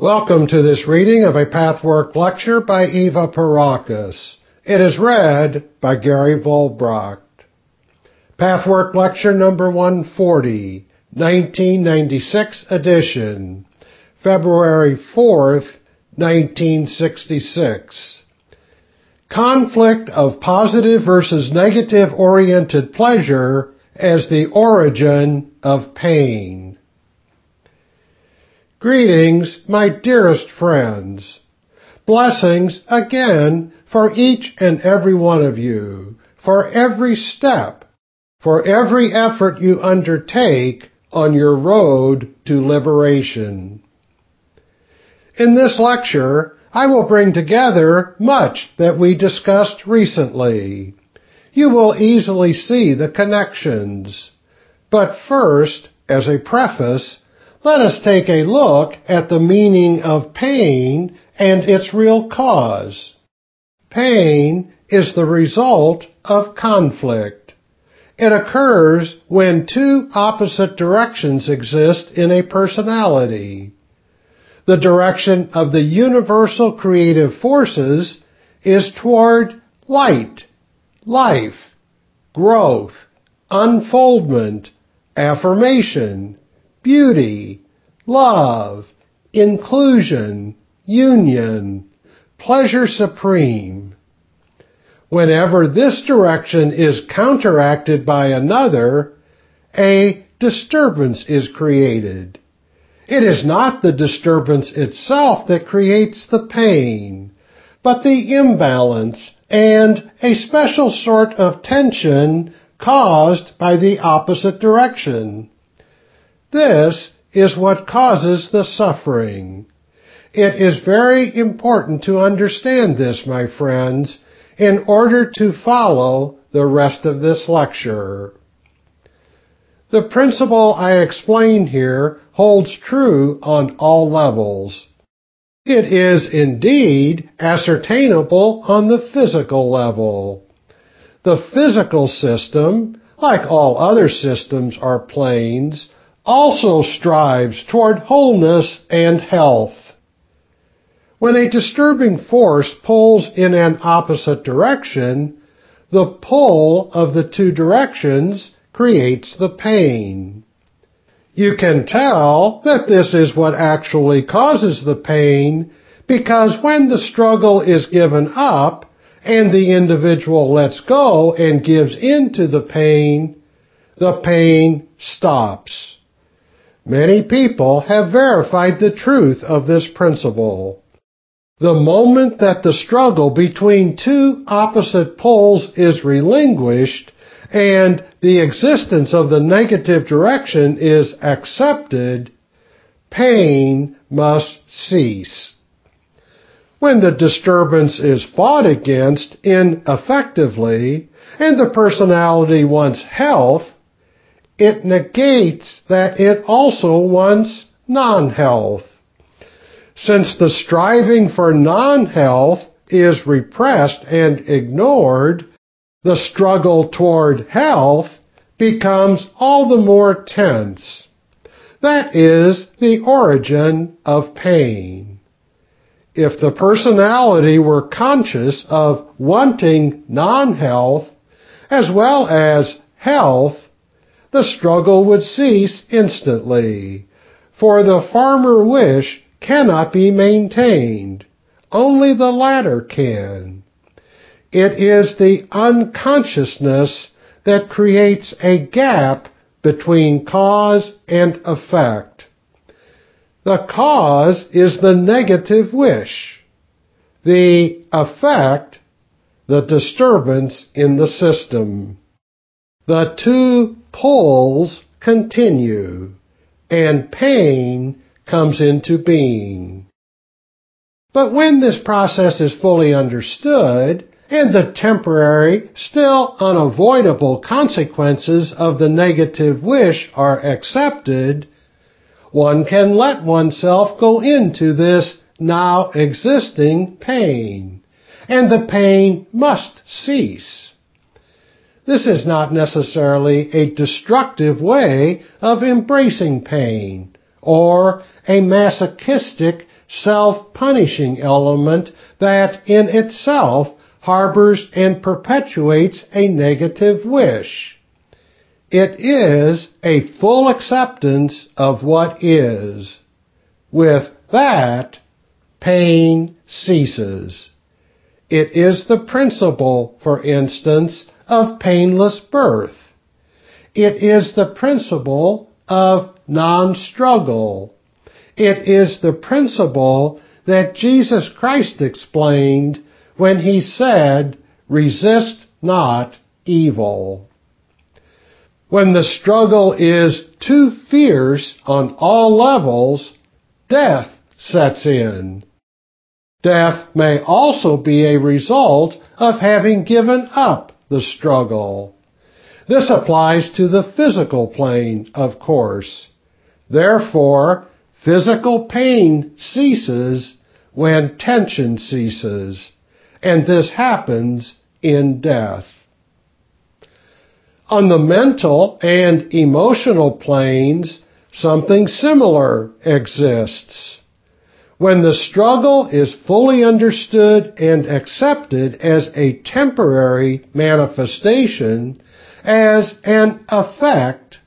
Welcome to this reading of a Pathwork lecture by Eva Pierrakos. It is read by Gary Volbracht. Pathwork lecture number 140, 1996 edition, February 4th, 1966. Conflict of positive versus negative oriented pleasure as the origin of pain. Greetings, my dearest friends. Blessings again for each and every one of you, for every step, for every effort you undertake on your road to liberation. In this lecture, I will bring together much that we discussed recently. You will easily see the connections. But first, as a preface, let us take a look at the meaning of pain and its real cause. Pain is the result of conflict. It occurs when two opposite directions exist in a personality. The direction of the universal creative forces is toward light, life, growth, unfoldment, affirmation, beauty, love, inclusion, union, pleasure supreme. Whenever this direction is counteracted by another, a disturbance is created. It is not the disturbance itself that creates the pain, but the imbalance and a special sort of tension caused by the opposite direction. This is what causes the suffering. It is very important to understand this, my friends, in order to follow the rest of this lecture. The principle I explain here holds true on all levels. It is indeed ascertainable on the physical level. The physical system, like all other systems or planes, also strives toward wholeness and health. When a disturbing force pulls in an opposite direction, the pull of the two directions creates the pain. You can tell that this is what actually causes the pain because when the struggle is given up and the individual lets go and gives in to the pain, the pain stops. Many people have verified the truth of this principle. The moment that the struggle between two opposite poles is relinquished and the existence of the negative direction is accepted, pain must cease. When the disturbance is fought against ineffectively and the personality wants health, it negates that it also wants non-health. Since the striving for non-health is repressed and ignored, the struggle toward health becomes all the more tense. That is the origin of pain. If the personality were conscious of wanting non-health as well as health, the struggle would cease instantly. For the farmer wish cannot be maintained. Only the latter can. It is the unconsciousness that creates a gap between cause and effect. The cause is the negative wish. The effect, the disturbance in the system. The two poles continue and pain comes into being. But when this process is fully understood and the temporary, still unavoidable consequences of the negative wish are accepted, one can let oneself go into this now existing pain, and the pain must cease. This is not necessarily a destructive way of embracing pain or a masochistic self-punishing element that in itself harbors and perpetuates a negative wish. It is a full acceptance of what is. With that, pain ceases. It is the principle, for instance, of painless birth. It is the principle of non-struggle. It is the principle that Jesus Christ explained when he said, resist not evil. When the struggle is too fierce on all levels, death sets in. Death may also be a result of having given up the struggle. This applies to the physical plane, of course. Therefore, physical pain ceases when tension ceases, and this happens in death. On the mental and emotional planes, something similar exists. When the struggle is fully understood and accepted as a temporary manifestation, as an effect,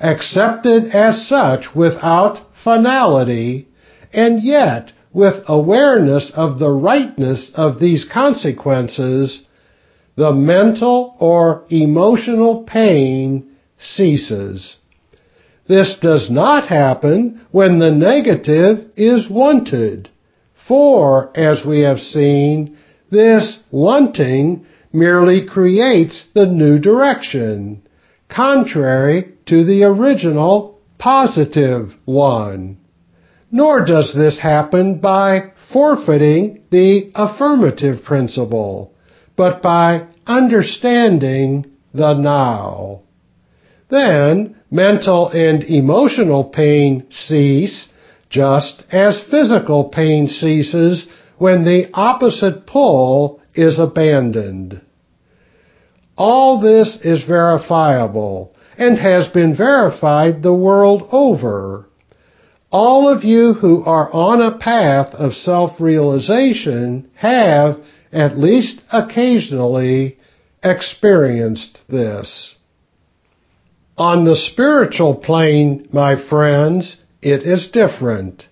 accepted as such without finality, and yet with awareness of the rightness of these consequences, the mental or emotional pain ceases. This does not happen when the negative is wanted, for, as we have seen, this wanting merely creates the new direction, contrary to the original positive one. Nor does this happen by forfeiting the affirmative principle, but by understanding the now. Then mental and emotional pain cease just as physical pain ceases when the opposite pole is abandoned. All this is verifiable and has been verified the world over. All of you who are on a path of self-realization have, at least occasionally, experienced this. On the spiritual plane, my friends, it is different.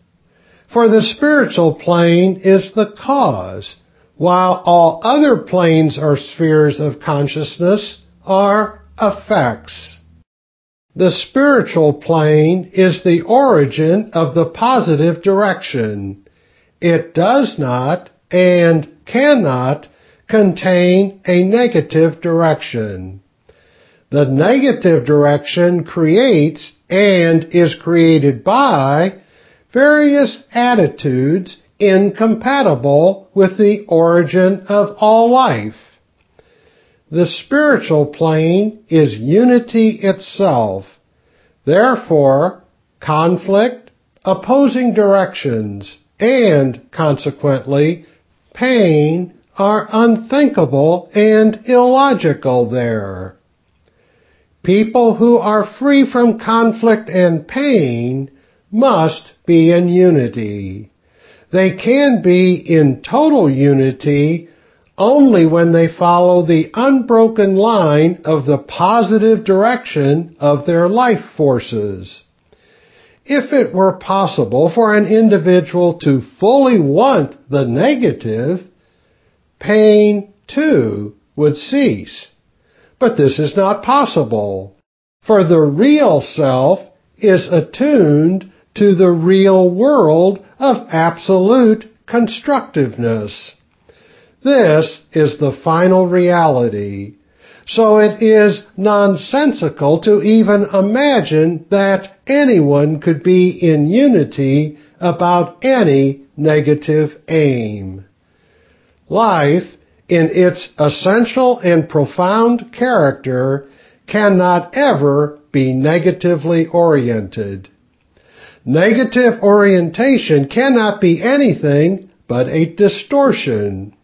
For the spiritual plane is the cause, while all other planes or spheres of consciousness are effects. The spiritual plane is the origin of the positive direction. It does not and cannot contain a negative direction. The negative direction creates and is created by various attitudes incompatible with the origin of all life. The spiritual plane is unity itself. Therefore, conflict, opposing directions, and consequently, pain are unthinkable and illogical there. People who are free from conflict and pain must be in unity. They can be in total unity only when they follow the unbroken line of the positive direction of their life forces. If it were possible for an individual to fully want the negative, pain too would cease. But this is not possible, for the real self is attuned to the real world of absolute constructiveness. This is the final reality. So it is nonsensical to even imagine that anyone could be in unity about any negative aim. Life, in its essential and profound character, cannot ever be negatively oriented. Negative orientation cannot be anything but a distortion.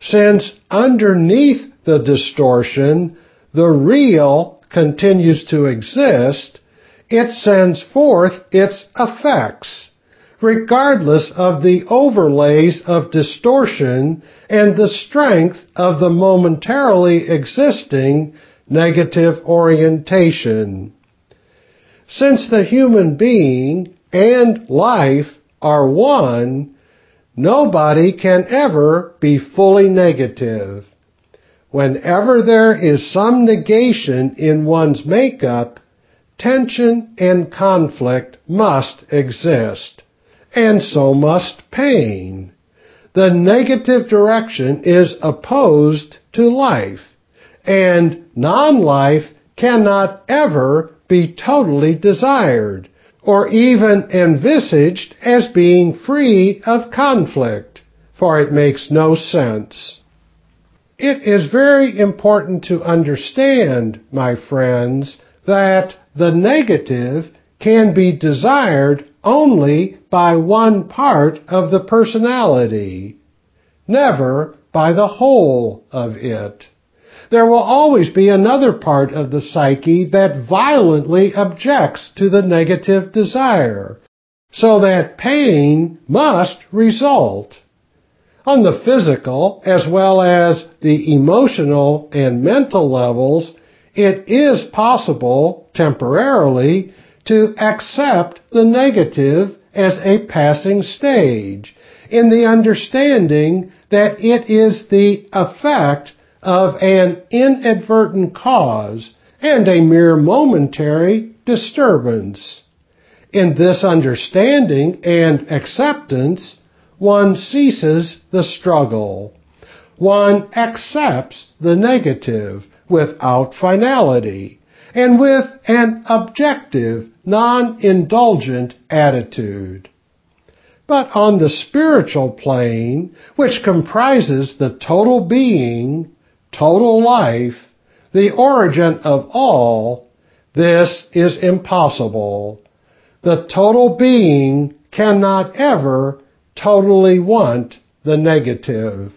Since underneath the distortion, the real continues to exist, it sends forth its effects, regardless of the overlays of distortion and the strength of the momentarily existing negative orientation. Since the human being and life are one, nobody can ever be fully negative. Whenever there is some negation in one's makeup, tension and conflict must exist, and so must pain. The negative direction is opposed to life, and non-life cannot ever be totally desired, or even envisaged as being free of conflict, for it makes no sense. It is very important to understand, my friends, that the negative can be desired only by one part of the personality, never by the whole of it there will always be another part of the psyche that violently objects to the negative desire, so that pain must result. On the physical as well as the emotional and mental levels, it is possible, temporarily, to accept the negative as a passing stage, in the understanding that it is the effect of an inadvertent cause and a mere momentary disturbance. In this understanding and acceptance, one ceases the struggle. One accepts the negative without finality and with an objective, non-indulgent attitude. But on the spiritual plane, which comprises the total being, total life, the origin of all, this is impossible. The total being cannot ever totally want the negative.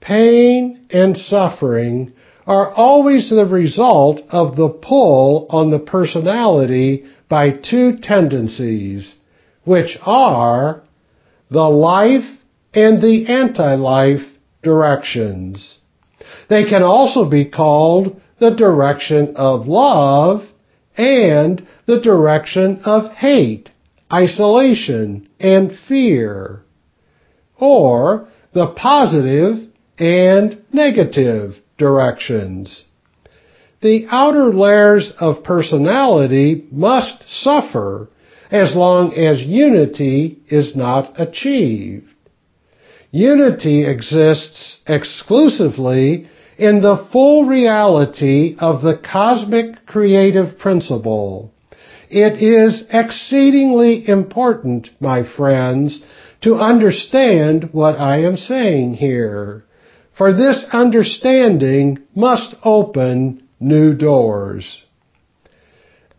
Pain and suffering are always the result of the pull on the personality by two tendencies, which are the life and the anti-life directions. They can also be called the direction of love and the direction of hate, isolation, and fear. Or the positive and negative directions. The outer layers of personality must suffer as long as unity is not achieved. Unity exists exclusively in the full reality of the cosmic creative principle. It is exceedingly important, my friends, to understand what I am saying here. For this understanding must open new doors.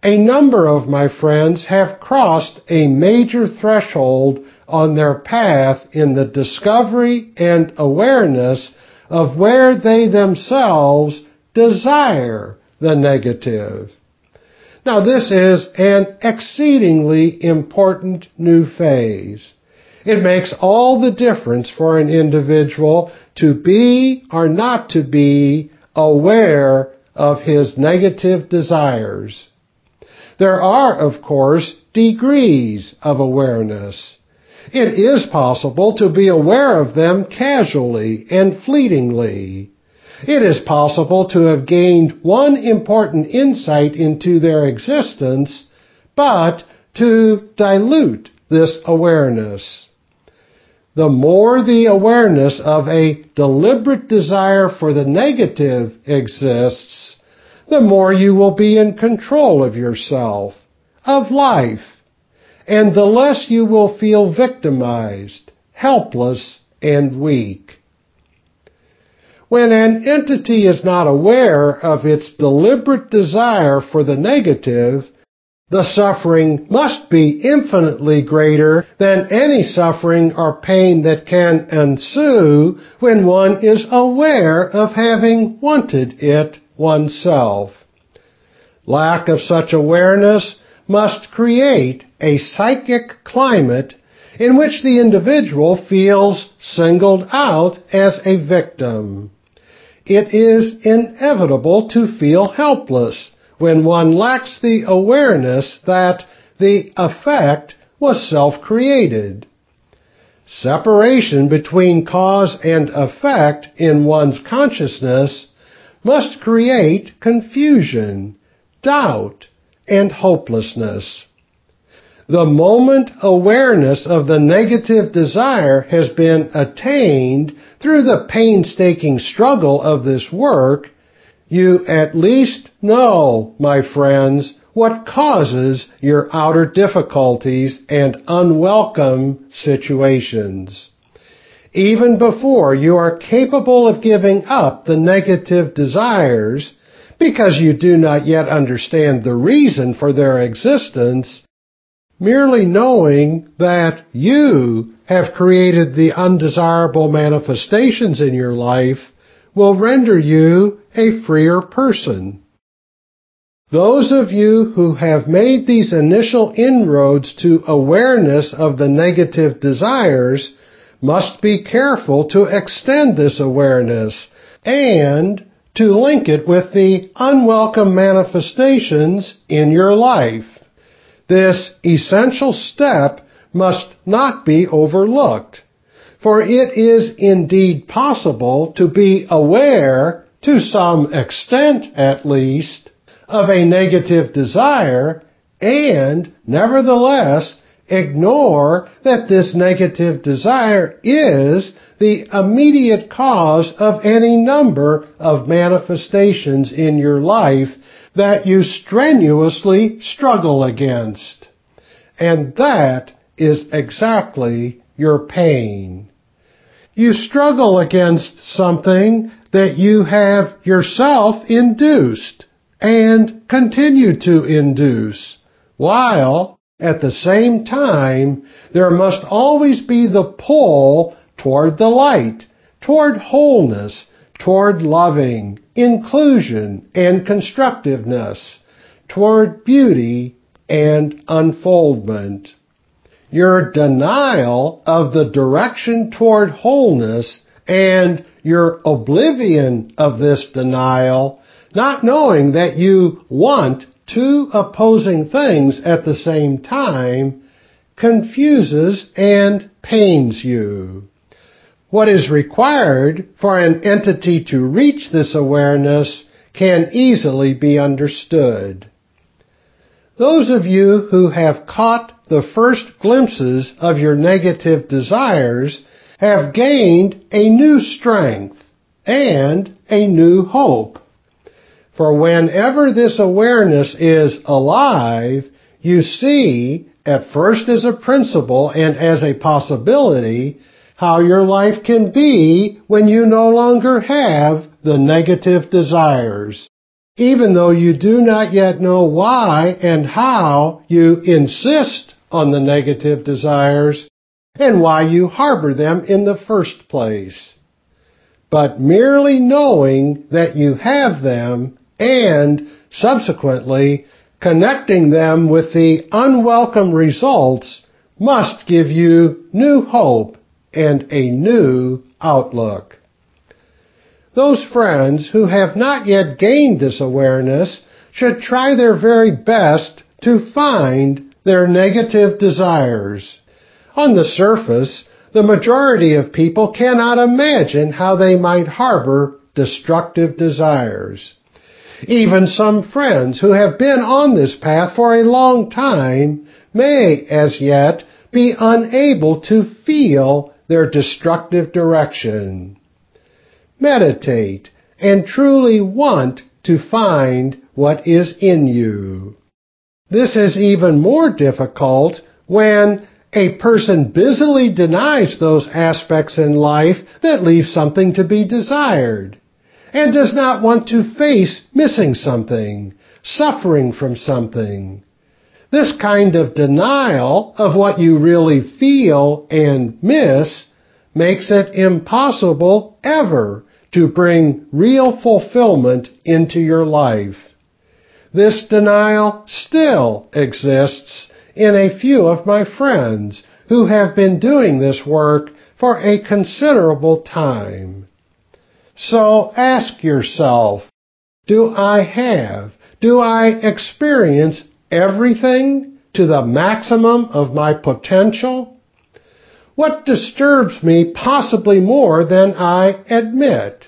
A number of my friends have crossed a major threshold on their path in the discovery and awareness of where they themselves desire the negative. Now this is an exceedingly important new phase. It makes all the difference for an individual to be or not to be aware of his negative desires. There are, of course, degrees of awareness. It is possible to be aware of them casually and fleetingly. It is possible to have gained one important insight into their existence, but to dilute this awareness. The more the awareness of a deliberate desire for the negative exists, the more you will be in control of yourself, of life, and the less you will feel victimized, helpless, and weak. When an entity is not aware of its deliberate desire for the negative, the suffering must be infinitely greater than any suffering or pain that can ensue when one is aware of having wanted it oneself. Lack of such awareness must create a psychic climate in which the individual feels singled out as a victim. It is inevitable to feel helpless when one lacks the awareness that the effect was self-created. Separation between cause and effect in one's consciousness must create confusion, doubt, and hopelessness. The moment awareness of the negative desire has been attained through the painstaking struggle of this work, you at least know, my friends, what causes your outer difficulties and unwelcome situations. Even before you are capable of giving up the negative desires, because you do not yet understand the reason for their existence, merely knowing that you have created the undesirable manifestations in your life will render you a freer person. Those of you who have made these initial inroads to awareness of the negative desires must be careful to extend this awareness and to link it with the unwelcome manifestations in your life. This essential step must not be overlooked, for it is indeed possible to be aware, to some extent at least, of a negative desire and nevertheless ignore that this negative desire is the immediate cause of any number of manifestations in your life that you strenuously struggle against. And that is exactly your pain. You struggle against something that you have yourself induced and continue to induce, while at the same time there must always be the pull toward the light, toward wholeness, toward loving, inclusion, and constructiveness, toward beauty and unfoldment. Your denial of the direction toward wholeness and your oblivion of this denial, not knowing that you want two opposing things at the same time, confuses and pains you. What is required for an entity to reach this awareness can easily be understood. Those of you who have caught the first glimpses of your negative desires have gained a new strength and a new hope. For whenever this awareness is alive, you see, at first as a principle and as a possibility, how your life can be when you no longer have the negative desires. Even though you do not yet know why and how you insist on the negative desires and why you harbor them in the first place. But merely knowing that you have them and subsequently connecting them with the unwelcome results must give you new hope and a new outlook. Those friends who have not yet gained this awareness should try their very best to find their negative desires. On the surface, the majority of people cannot imagine how they might harbor destructive desires. Even some friends who have been on this path for a long time may, as yet, be unable to feel their destructive direction. Meditate and truly want to find what is in you. This is even more difficult when a person busily denies those aspects in life that leave something to be desired and does not want to face missing something, suffering from something, this kind of denial of what you really feel and miss makes it impossible ever to bring real fulfillment into your life. This denial still exists in a few of my friends who have been doing this work for a considerable time. So ask yourself, do I have, do I experience everything to the maximum of my potential? What disturbs me possibly more than I admit?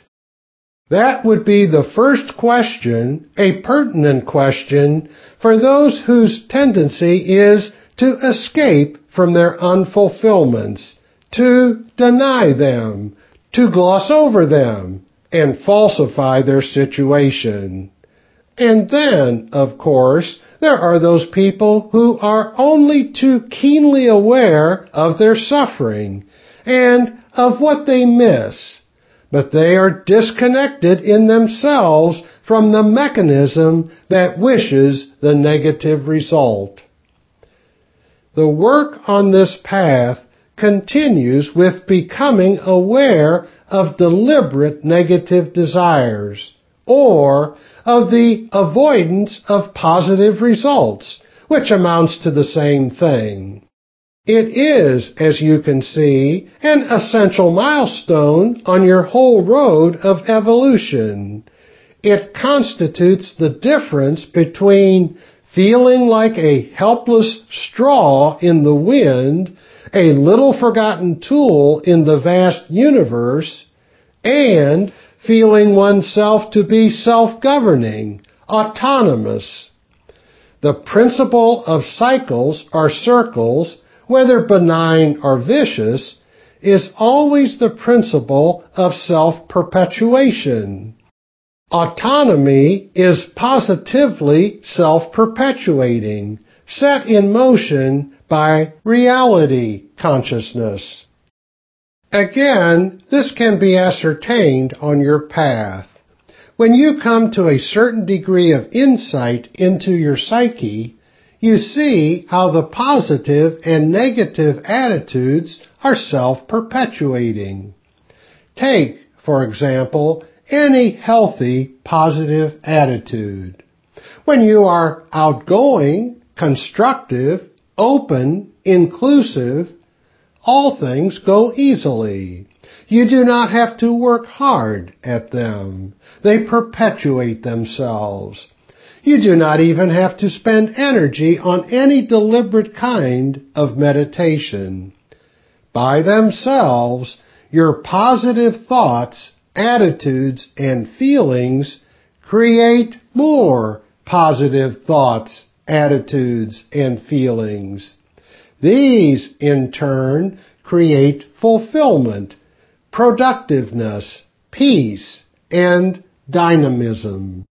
That would be the first question, a pertinent question for those whose tendency is to escape from their unfulfillments, to deny them, to gloss over them, and falsify their situation. And then, of course, there are those people who are only too keenly aware of their suffering and of what they miss but they are disconnected in themselves from the mechanism that wishes the negative result. The work on this path continues with becoming aware of deliberate negative desires or of the avoidance of positive results, which amounts to the same thing. It is, as you can see, an essential milestone on your whole road of evolution. It constitutes the difference between feeling like a helpless straw in the wind, a little forgotten tool in the vast universe, and feeling oneself to be self-governing, autonomous. The principle of cycles or circles whether benign or vicious, is always the principle of self-perpetuation. Autonomy is positively self-perpetuating, set in motion by reality consciousness. Again, this can be ascertained on your path. When you come to a certain degree of insight into your psyche, you see how the positive and negative attitudes are self-perpetuating. Take, for example, any healthy positive attitude. When you are outgoing, constructive, open, inclusive, all things go easily. You do not have to work hard at them. They perpetuate themselves. You do not even have to spend energy on any deliberate kind of meditation. By themselves, your positive thoughts, attitudes, and feelings create more positive thoughts, attitudes, and feelings. These, in turn, create fulfillment, productiveness, peace, and dynamism.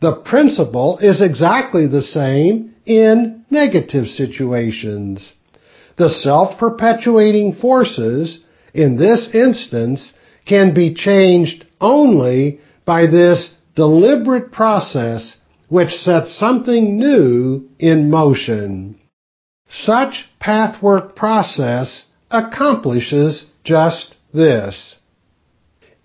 The principle is exactly the same in negative situations. The self-perpetuating forces, in this instance, can be changed only by this deliberate process which sets something new in motion. Such pathwork process accomplishes just this.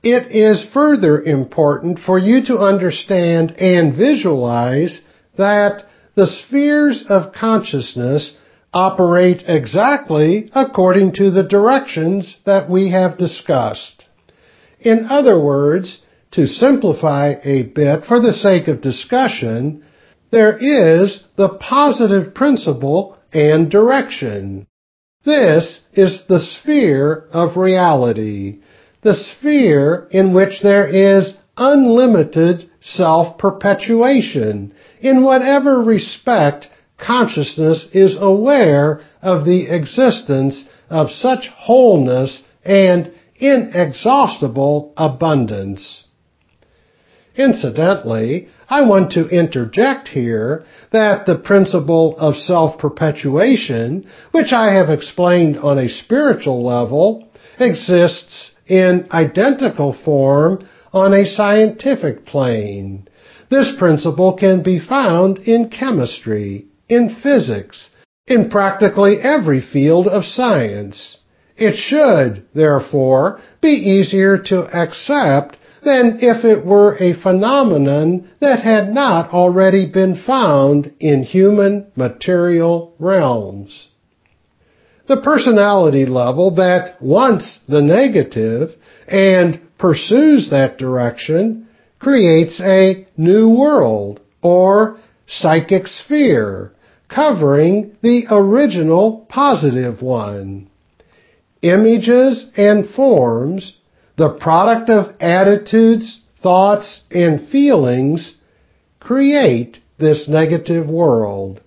It is further important for you to understand and visualize that the spheres of consciousness operate exactly according to the directions that we have discussed. In other words, to simplify a bit for the sake of discussion, there is the positive principle and direction. This is the sphere of reality the sphere in which there is unlimited self-perpetuation in whatever respect consciousness is aware of the existence of such wholeness and inexhaustible abundance. Incidentally, I want to interject here that the principle of self-perpetuation, which I have explained on a spiritual level, exists in identical form on a scientific plane. This principle can be found in chemistry, in physics, in practically every field of science. It should, therefore, be easier to accept than if it were a phenomenon that had not already been found in human material realms. The personality level that wants the negative and pursues that direction creates a new world or psychic sphere covering the original positive one. Images and forms, the product of attitudes, thoughts, and feelings, create this negative world.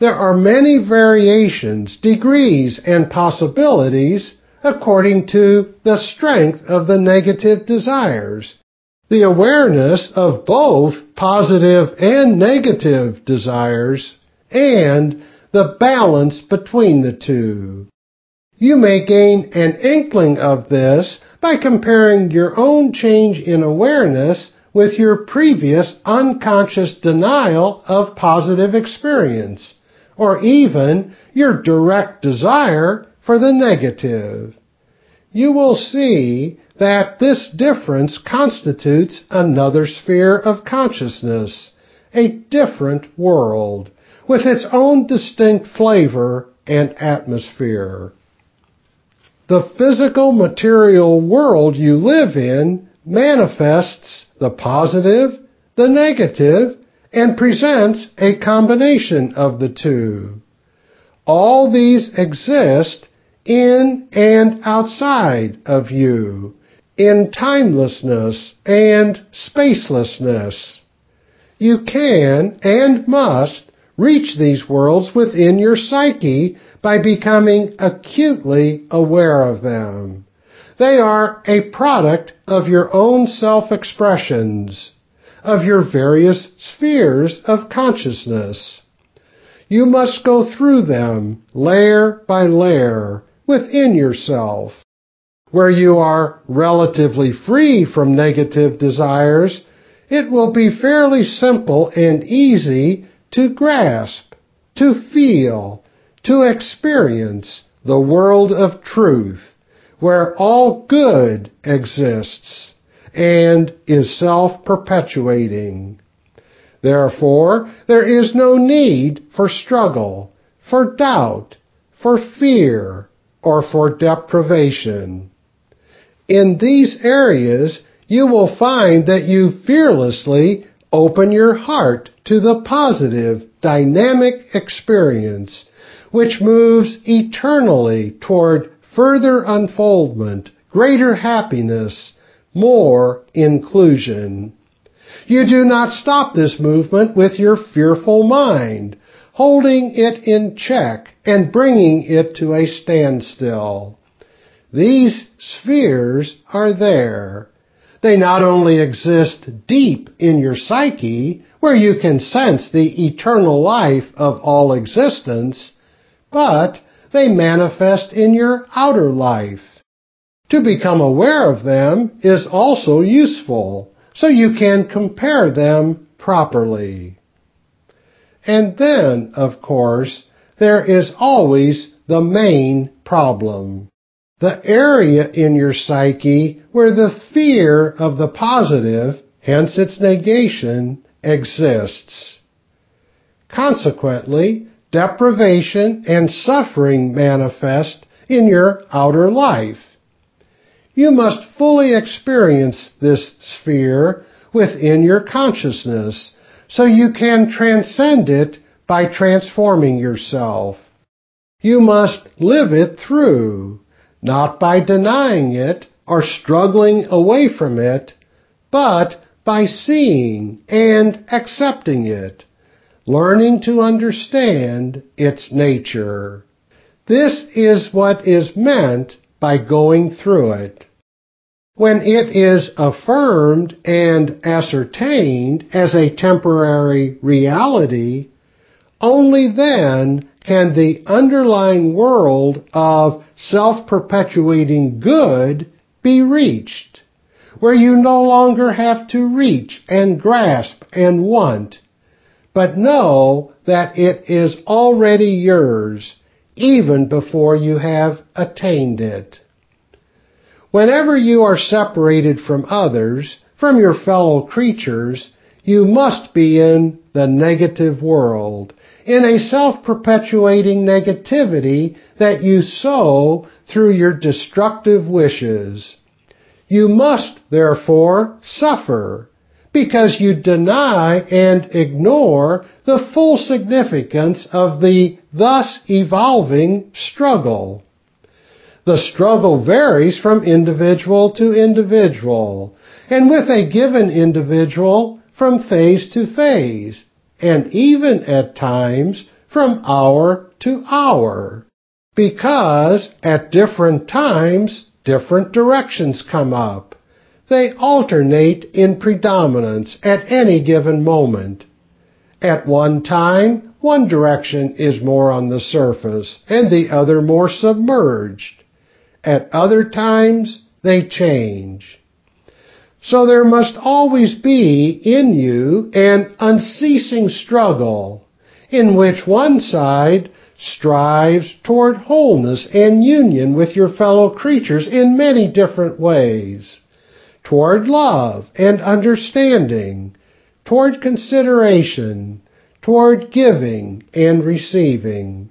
There are many variations, degrees, and possibilities according to the strength of the negative desires. The awareness of both positive and negative desires and the balance between the two. You may gain an inkling of this by comparing your own change in awareness with your previous unconscious denial of positive experience, or even your direct desire for the negative. You will see that this difference constitutes another sphere of consciousness, a different world with its own distinct flavor and atmosphere. The physical material world you live in manifests the positive, the negative, and presents a combination of the two. All these exist in and outside of you, in timelessness and spacelessness. You can and must reach these worlds within your psyche by becoming acutely aware of them. They are a product of your own self-expressions, of your various spheres of consciousness. You must go through them layer by layer within yourself. Where you are relatively free from negative desires, it will be fairly simple and easy to grasp, to feel, to experience the world of truth where all good exists and is self-perpetuating. Therefore, there is no need for struggle, for doubt, for fear, or for deprivation. In these areas, you will find that you fearlessly open your heart to the positive, dynamic experience which moves eternally toward further unfoldment, greater happiness, more inclusion. You do not stop this movement with your fearful mind, holding it in check and bringing it to a standstill. These spheres are there. They not only exist deep in your psyche, where you can sense the eternal life of all existence, but they manifest in your outer life. To become aware of them is also useful, so you can compare them properly. And then, of course, there is always the main problem. The area in your psyche where the fear of the positive, hence its negation, exists. Consequently, deprivation and suffering manifest in your outer life. You must fully experience this sphere within your consciousness so you can transcend it by transforming yourself. You must live it through, not by denying it or struggling away from it, but by seeing and accepting it, learning to understand its nature. This is what is meant by going through it. When it is affirmed and ascertained as a temporary reality, only then can the underlying world of self-perpetuating good be reached, where you no longer have to reach and grasp and want, but know that it is already yours even before you have attained it. Whenever you are separated from others, from your fellow creatures, you must be in the negative world, in a self-perpetuating negativity that you sow through your destructive wishes. You must, therefore, suffer, because you deny and ignore the full significance of the thus evolving struggle. The struggle varies from individual to individual, and with a given individual from phase to phase, and even at times from hour to hour. Because at different times, different directions come up. They alternate in predominance at any given moment. At one time, one direction is more on the surface and the other more submerged. At other times, they change. So there must always be in you an unceasing struggle in which one side strives toward wholeness and union with your fellow creatures in many different ways, toward love and understanding, toward consideration, toward giving and receiving.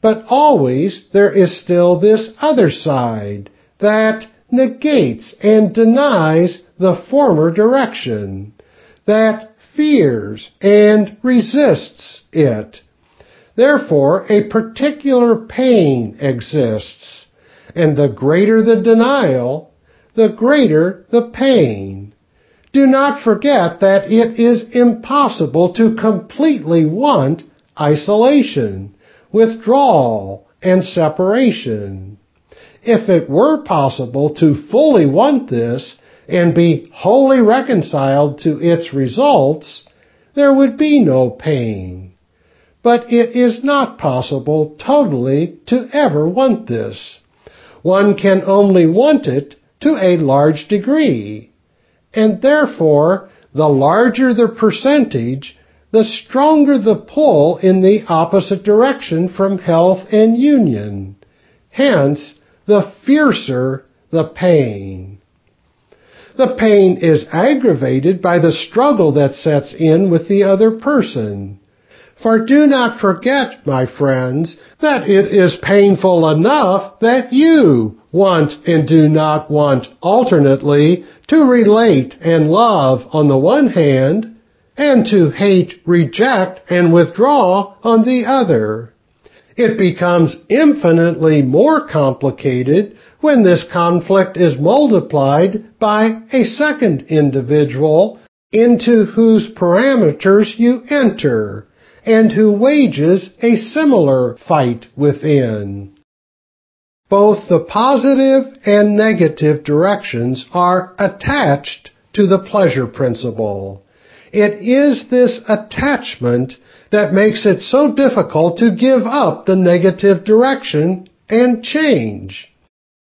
But always there is still this other side that negates and denies the former direction, that fears and resists it. Therefore, a particular pain exists, and the greater the denial, the greater the pain. Do not forget that it is impossible to completely want isolation, withdrawal, and separation. If it were possible to fully want this and be wholly reconciled to its results, there would be no pain. But it is not possible totally to ever want this. One can only want it to a large degree. And therefore, the larger the percentage, the stronger the pull in the opposite direction from health and union. Hence, the fiercer the pain. The pain is aggravated by the struggle that sets in with the other person. For do not forget, my friends, that it is painful enough that you want and do not want alternately to relate and love on the one hand, and to hate, reject, and withdraw on the other. It becomes infinitely more complicated when this conflict is multiplied by a second individual into whose parameters you enter and who wages a similar fight within. Both the positive and negative directions are attached to the pleasure principle. It is this attachment that makes it so difficult to give up the negative direction and change.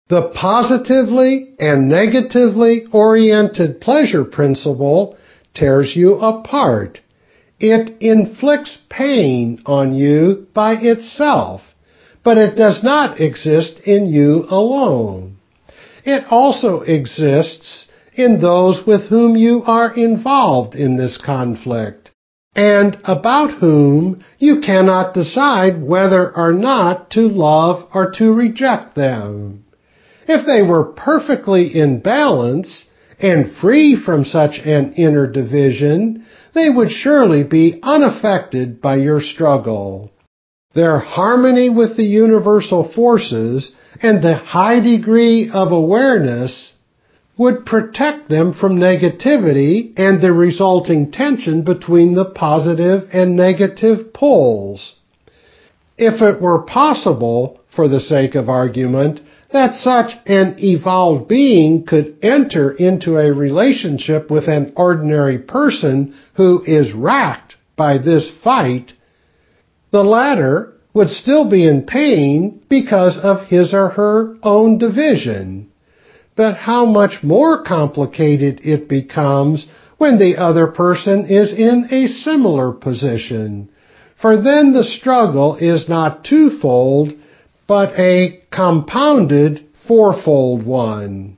The positively and negatively oriented pleasure principle tears you apart. It inflicts pain on you by itself, but it does not exist in you alone. It also exists in those with whom you are involved in this conflict and about whom you cannot decide whether or not to love or to reject them. If they were perfectly in balance and free from such an inner division, they would surely be unaffected by your struggle. Their harmony with the universal forces and the high degree of awareness would protect them from negativity and the resulting tension between the positive and negative poles. If it were possible, for the sake of argument, that such an evolved being could enter into a relationship with an ordinary person who is racked by this fight, the latter would still be in pain because of his or her own division but how much more complicated it becomes when the other person is in a similar position. For then the struggle is not twofold, but a compounded fourfold one.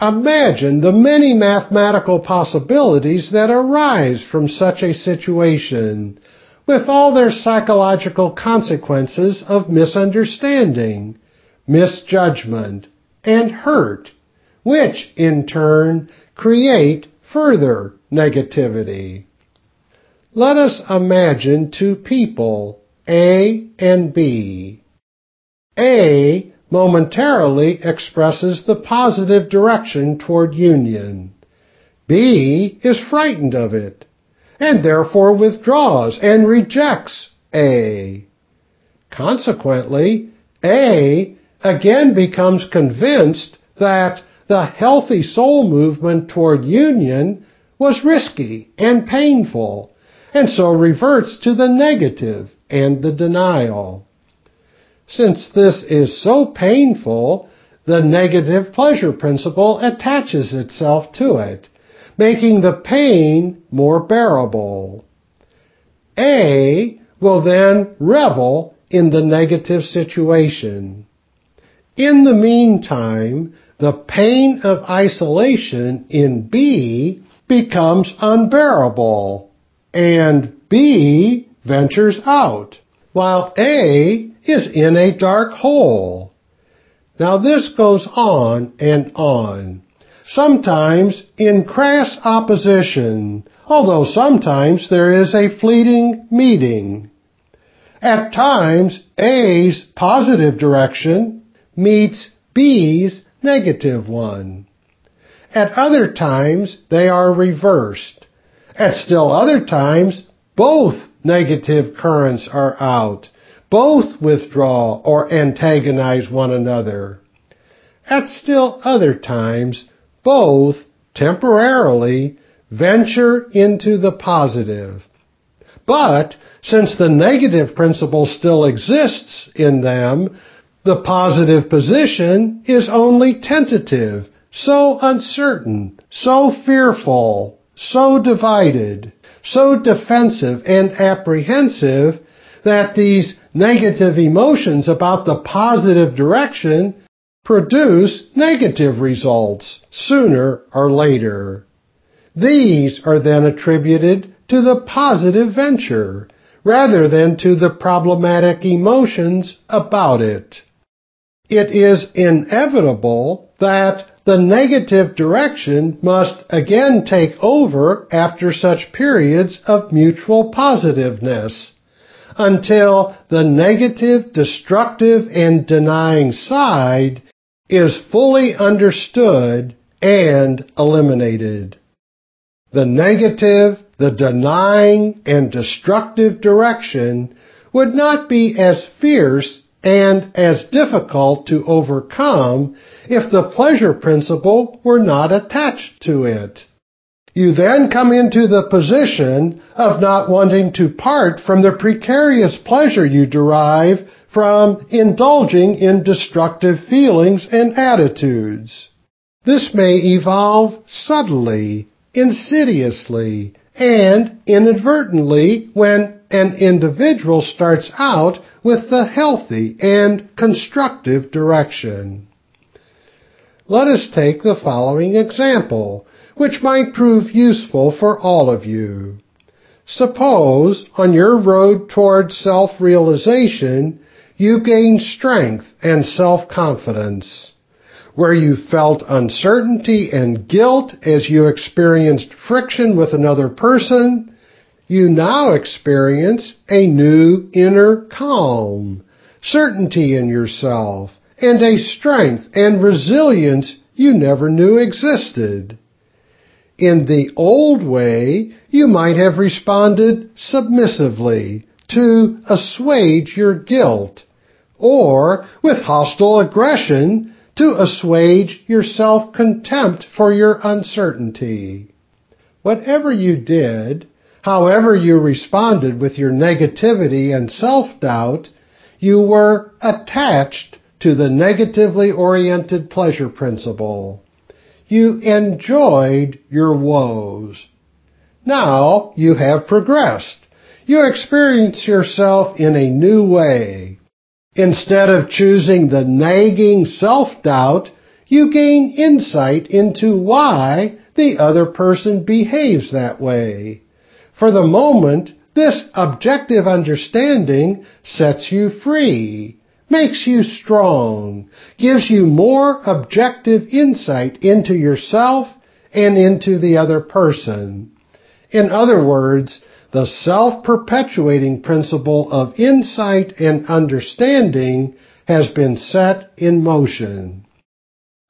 Imagine the many mathematical possibilities that arise from such a situation, with all their psychological consequences of misunderstanding, misjudgment, and hurt, which in turn create further negativity. Let us imagine two people, A and B. A momentarily expresses the positive direction toward union. B is frightened of it, and therefore withdraws and rejects A. Consequently, A again becomes convinced that the healthy soul movement toward union was risky and painful, and so reverts to the negative and the denial. Since this is so painful, the negative pleasure principle attaches itself to it, making the pain more bearable. A will then revel in the negative situation. In the meantime, the pain of isolation in B becomes unbearable, and B ventures out, while A is in a dark hole. Now this goes on and on, sometimes in crass opposition, although sometimes there is a fleeting meeting. At times, A's positive direction meets B's negative one. At other times, they are reversed. At still other times, both negative currents are out. Both withdraw or antagonize one another. At still other times, both temporarily venture into the positive. But since the negative principle still exists in them, the positive position is only tentative, so uncertain, so fearful, so divided, so defensive and apprehensive that these negative emotions about the positive direction produce negative results sooner or later. These are then attributed to the positive venture rather than to the problematic emotions about it it is inevitable that the negative direction must again take over after such periods of mutual positiveness until the negative, destructive, and denying side is fully understood and eliminated. The negative, the denying, and destructive direction would not be as fierce and as difficult to overcome if the pleasure principle were not attached to it. You then come into the position of not wanting to part from the precarious pleasure you derive from indulging in destructive feelings and attitudes. This may evolve subtly, insidiously, and inadvertently when an individual starts out with the healthy and constructive direction. Let us take the following example, which might prove useful for all of you. Suppose on your road toward self-realization, you gain strength and self-confidence. Where you felt uncertainty and guilt as you experienced friction with another person, you now experience a new inner calm, certainty in yourself, and a strength and resilience you never knew existed. In the old way, you might have responded submissively to assuage your guilt, or with hostile aggression to assuage your self-contempt for your uncertainty. Whatever you did, However you responded with your negativity and self-doubt, you were attached to the negatively oriented pleasure principle. You enjoyed your woes. Now you have progressed. You experience yourself in a new way. Instead of choosing the nagging self-doubt, you gain insight into why the other person behaves that way. For the moment, this objective understanding sets you free, makes you strong, gives you more objective insight into yourself and into the other person. In other words, the self-perpetuating principle of insight and understanding has been set in motion.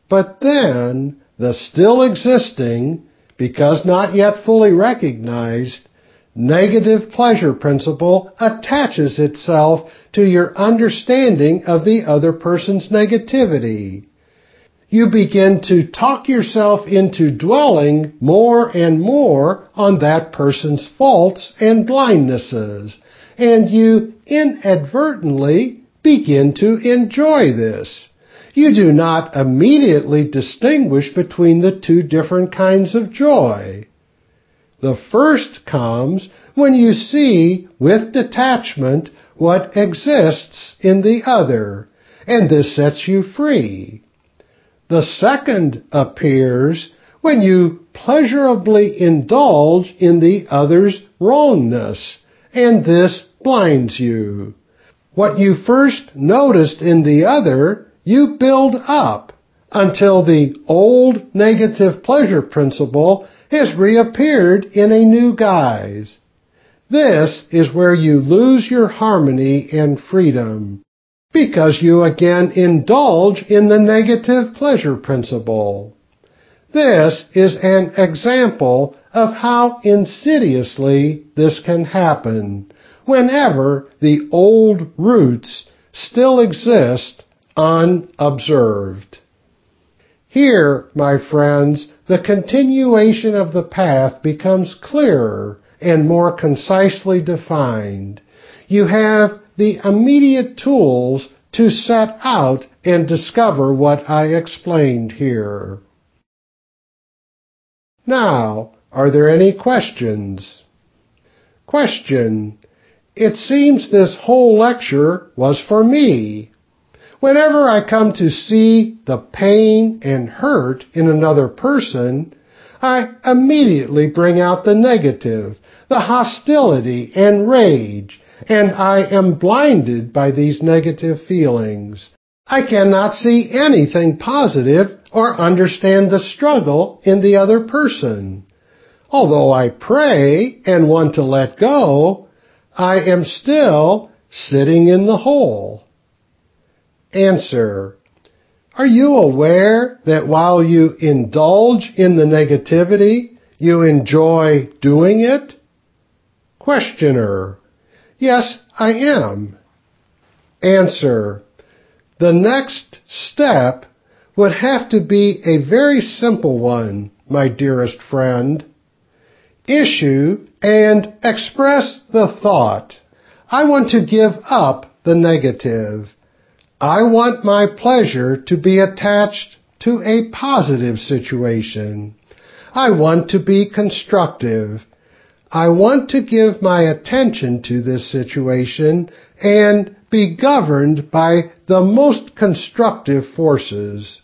But then, the still existing, because not yet fully recognized, negative pleasure principle attaches itself to your understanding of the other person's negativity you begin to talk yourself into dwelling more and more on that person's faults and blindnesses, and you inadvertently begin to enjoy this. You do not immediately distinguish between the two different kinds of joy. The first comes when you see with detachment what exists in the other, and this sets you free. The second appears when you pleasurably indulge in the other's wrongness, and this blinds you. What you first noticed in the other, you build up until the old negative pleasure principle has reappeared in a new guise. This is where you lose your harmony and freedom because you again indulge in the negative pleasure principle. This is an example of how insidiously this can happen whenever the old roots still exist unobserved. Here, my friends, the continuation of the path becomes clearer and more concisely defined. You have the immediate tools to set out and discover what I explained here. Now, are there any questions? Question. It seems this whole lecture was for me. Whenever I come to see the pain and hurt in another person, I immediately bring out the negative, the hostility and rage, and I am blinded by these negative feelings. I cannot see anything positive or understand the struggle in the other person. Although I pray and want to let go, I am still sitting in the hole. Answer. Are you aware that while you indulge in the negativity, you enjoy doing it? Questioner. Yes, I am. Answer. The next step would have to be a very simple one, my dearest friend. Issue and express the thought. I want to give up the negative. I want my pleasure to be attached to a positive situation. I want to be constructive. I want to give my attention to this situation and be governed by the most constructive forces.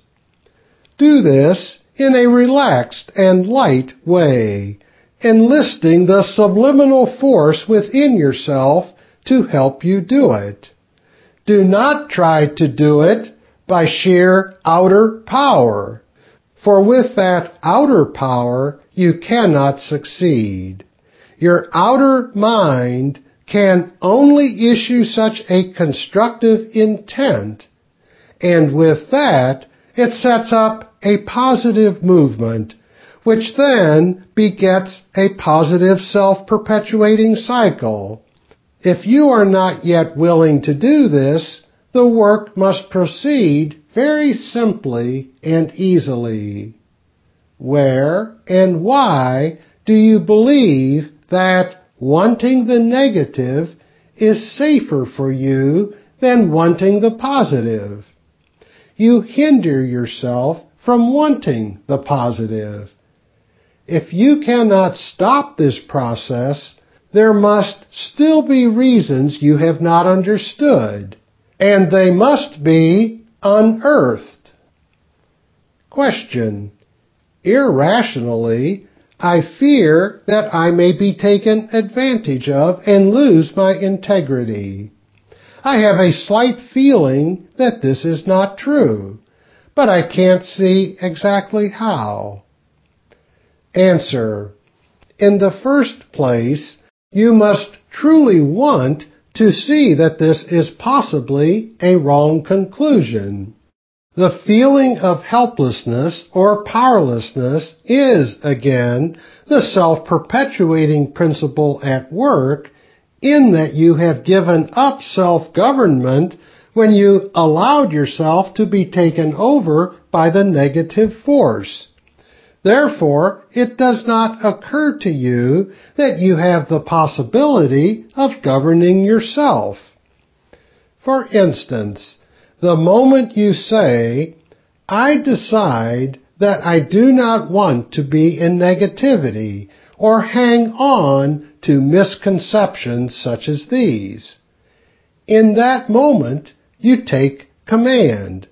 Do this in a relaxed and light way, enlisting the subliminal force within yourself to help you do it. Do not try to do it by sheer outer power, for with that outer power you cannot succeed. Your outer mind can only issue such a constructive intent, and with that, it sets up a positive movement, which then begets a positive self-perpetuating cycle. If you are not yet willing to do this, the work must proceed very simply and easily. Where and why do you believe that wanting the negative is safer for you than wanting the positive. You hinder yourself from wanting the positive. If you cannot stop this process, there must still be reasons you have not understood. and they must be unearthed. Question. Irrationally, I fear that I may be taken advantage of and lose my integrity. I have a slight feeling that this is not true, but I can't see exactly how. Answer. In the first place, you must truly want to see that this is possibly a wrong conclusion. The feeling of helplessness or powerlessness is, again, the self-perpetuating principle at work in that you have given up self-government when you allowed yourself to be taken over by the negative force. Therefore, it does not occur to you that you have the possibility of governing yourself. For instance, the moment you say, I decide that I do not want to be in negativity or hang on to misconceptions such as these. In that moment, you take command.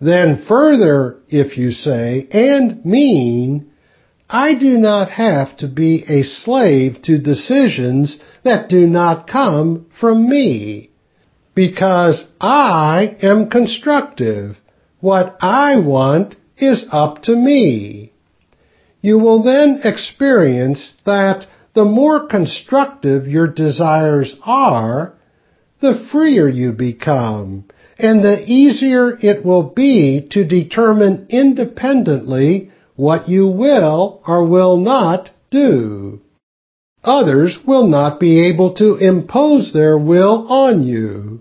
Then further, if you say, and mean, I do not have to be a slave to decisions that do not come from me because I am constructive. What I want is up to me. You will then experience that the more constructive your desires are, the freer you become, and the easier it will be to determine independently what you will or will not do. Others will not be able to impose their will on you.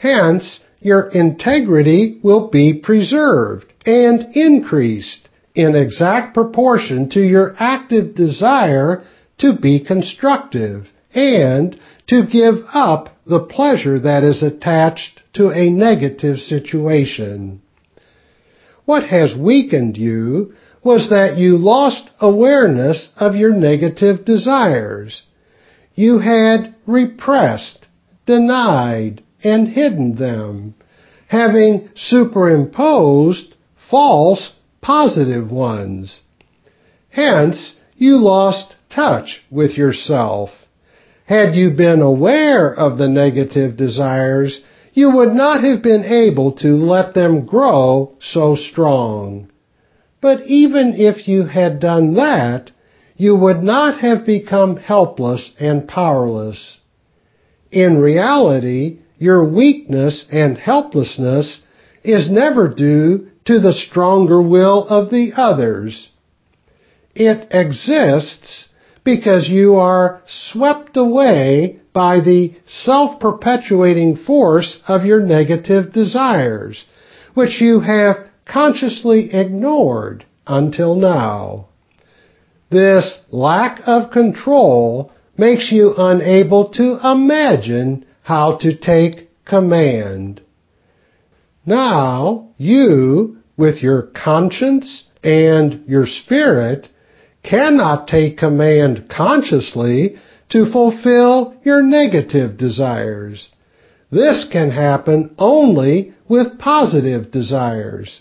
Hence, your integrity will be preserved and increased in exact proportion to your active desire to be constructive and to give up the pleasure that is attached to a negative situation. What has weakened you was that you lost awareness of your negative desires. You had repressed, denied, and hidden them, having superimposed false positive ones. Hence, you lost touch with yourself. Had you been aware of the negative desires, you would not have been able to let them grow so strong. But even if you had done that, you would not have become helpless and powerless. In reality, your weakness and helplessness is never due to the stronger will of the others. It exists because you are swept away by the self-perpetuating force of your negative desires, which you have consciously ignored until now. This lack of control makes you unable to imagine how to take command. Now, you, with your conscience and your spirit, cannot take command consciously to fulfill your negative desires. This can happen only with positive desires.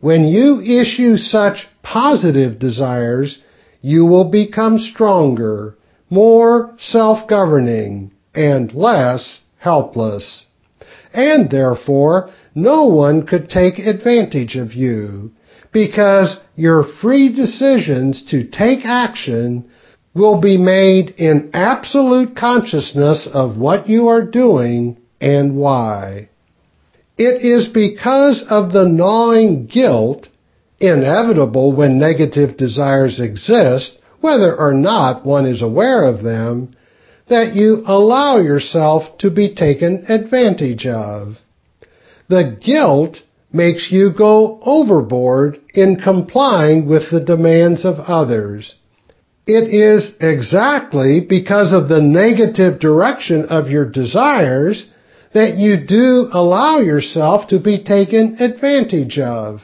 When you issue such positive desires, you will become stronger, more self-governing, and less helpless. And therefore, no one could take advantage of you, because your free decisions to take action will be made in absolute consciousness of what you are doing and why. It is because of the gnawing guilt, inevitable when negative desires exist, whether or not one is aware of them, that you allow yourself to be taken advantage of. The guilt makes you go overboard in complying with the demands of others. It is exactly because of the negative direction of your desires that you do allow yourself to be taken advantage of.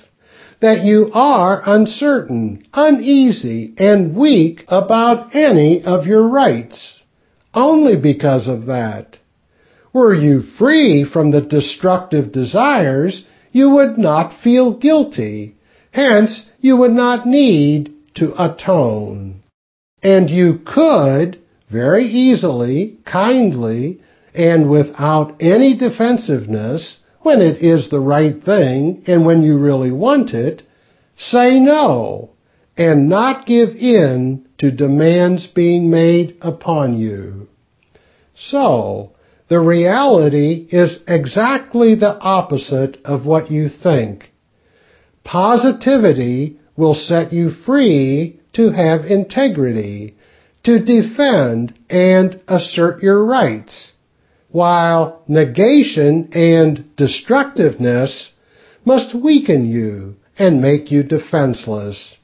That you are uncertain, uneasy, and weak about any of your rights only because of that. Were you free from the destructive desires, you would not feel guilty. Hence, you would not need to atone. And you could very easily, kindly, and without any defensiveness, when it is the right thing and when you really want it, say no and not give in to demands being made upon you. So, the reality is exactly the opposite of what you think. Positivity will set you free to have integrity, to defend and assert your rights, while negation and destructiveness must weaken you and make you defenseless.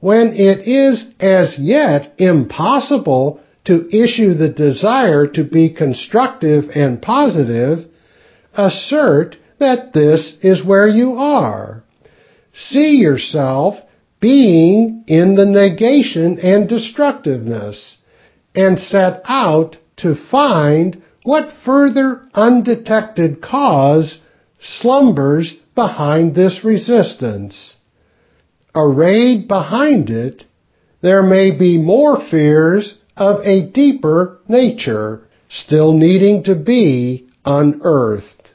When it is as yet impossible to issue the desire to be constructive and positive, assert that this is where you are. See yourself being in the negation and destructiveness, and set out to find what further undetected cause slumbers behind this resistance. Arrayed behind it, there may be more fears of a deeper nature still needing to be unearthed.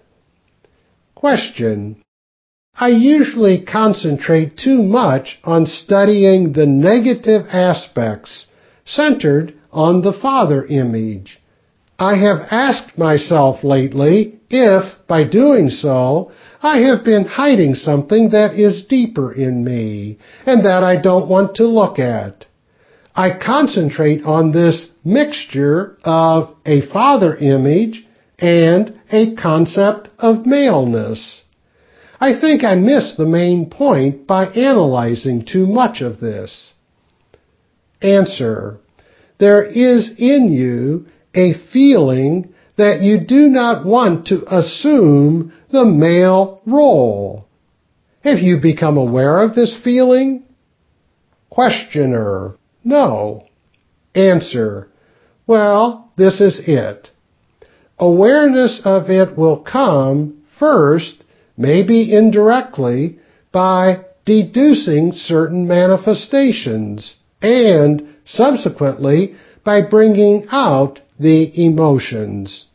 Question. I usually concentrate too much on studying the negative aspects centered on the father image. I have asked myself lately if, by doing so, I have been hiding something that is deeper in me and that I don't want to look at. I concentrate on this mixture of a father image and a concept of maleness. I think I miss the main point by analyzing too much of this. Answer. There is in you a feeling that you do not want to assume the male role. Have you become aware of this feeling? Questioner. No. Answer. Well, this is it. Awareness of it will come first maybe indirectly, by deducing certain manifestations and subsequently by bringing out the emotions.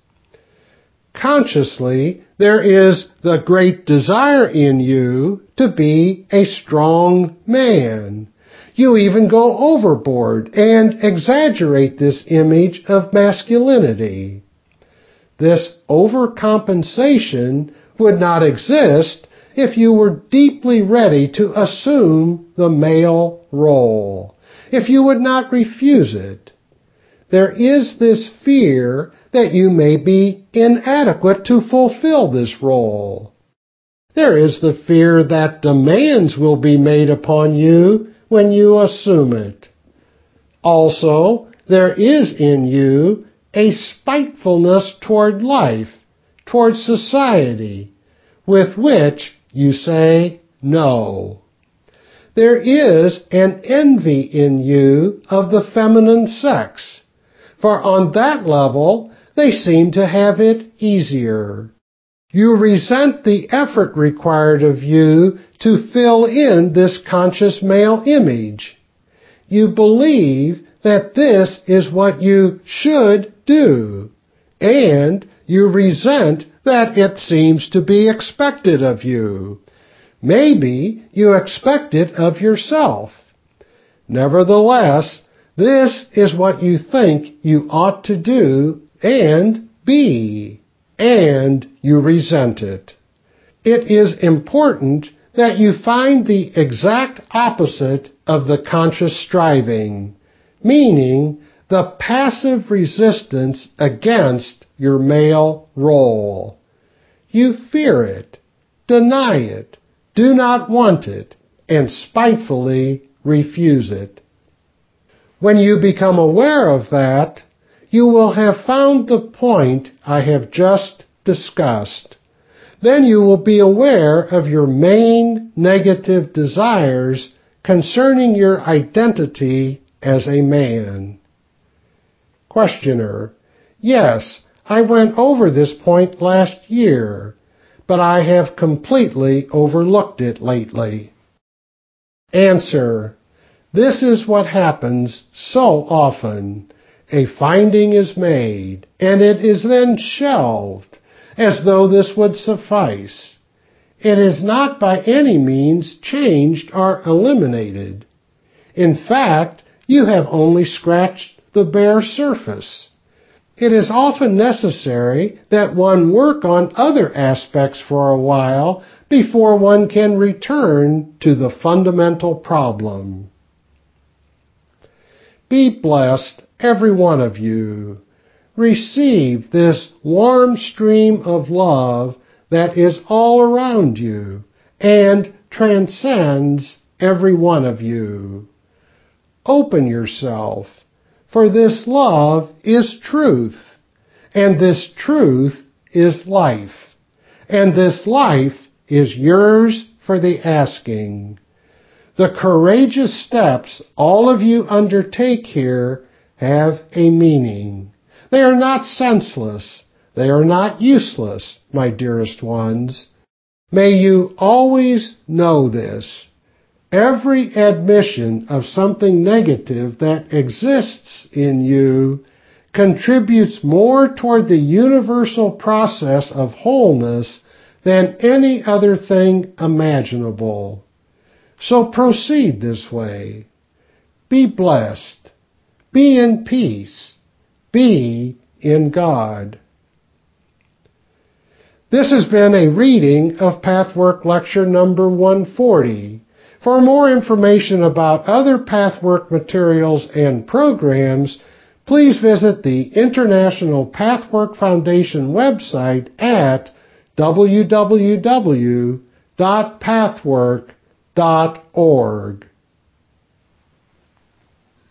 Consciously, there is the great desire in you to be a strong man. You even go overboard and exaggerate this image of masculinity. This overcompensation would not exist if you were deeply ready to assume the male role, if you would not refuse it. There is this fear that you may be inadequate to fulfill this role. There is the fear that demands will be made upon you when you assume it. Also, there is in you a spitefulness toward life toward society with which you say no. There is an envy in you of the feminine sex, for on that level they seem to have it easier. You resent the effort required of you to fill in this conscious male image. You believe that this is what you should do, and you resent that it seems to be expected of you. Maybe you expect it of yourself. Nevertheless, this is what you think you ought to do and be, and you resent it. It is important that you find the exact opposite of the conscious striving, meaning the passive resistance against your male role. You fear it, deny it, do not want it, and spitefully refuse it. When you become aware of that, you will have found the point I have just discussed. Then you will be aware of your main negative desires concerning your identity as a man. Questioner. Yes, I went over this point last year, but I have completely overlooked it lately. Answer. This is what happens so often. A finding is made, and it is then shelved, as though this would suffice. It is not by any means changed or eliminated. In fact, you have only scratched the bare surface it is often necessary that one work on other aspects for a while before one can return to the fundamental problem. Be blessed, every one of you. Receive this warm stream of love that is all around you and transcends every one of you. Open yourself for this love is truth, and this truth is life, and this life is yours for the asking. The courageous steps all of you undertake here have a meaning. They are not senseless. They are not useless, my dearest ones. May you always know this every admission of something negative that exists in you contributes more toward the universal process of wholeness than any other thing imaginable. So proceed this way. Be blessed. Be in peace. Be in God. This has been a reading of Pathwork Lecture number 140 for more information about other Pathwork materials and programs, please visit the International Pathwork Foundation website at www.pathwork.org dot org.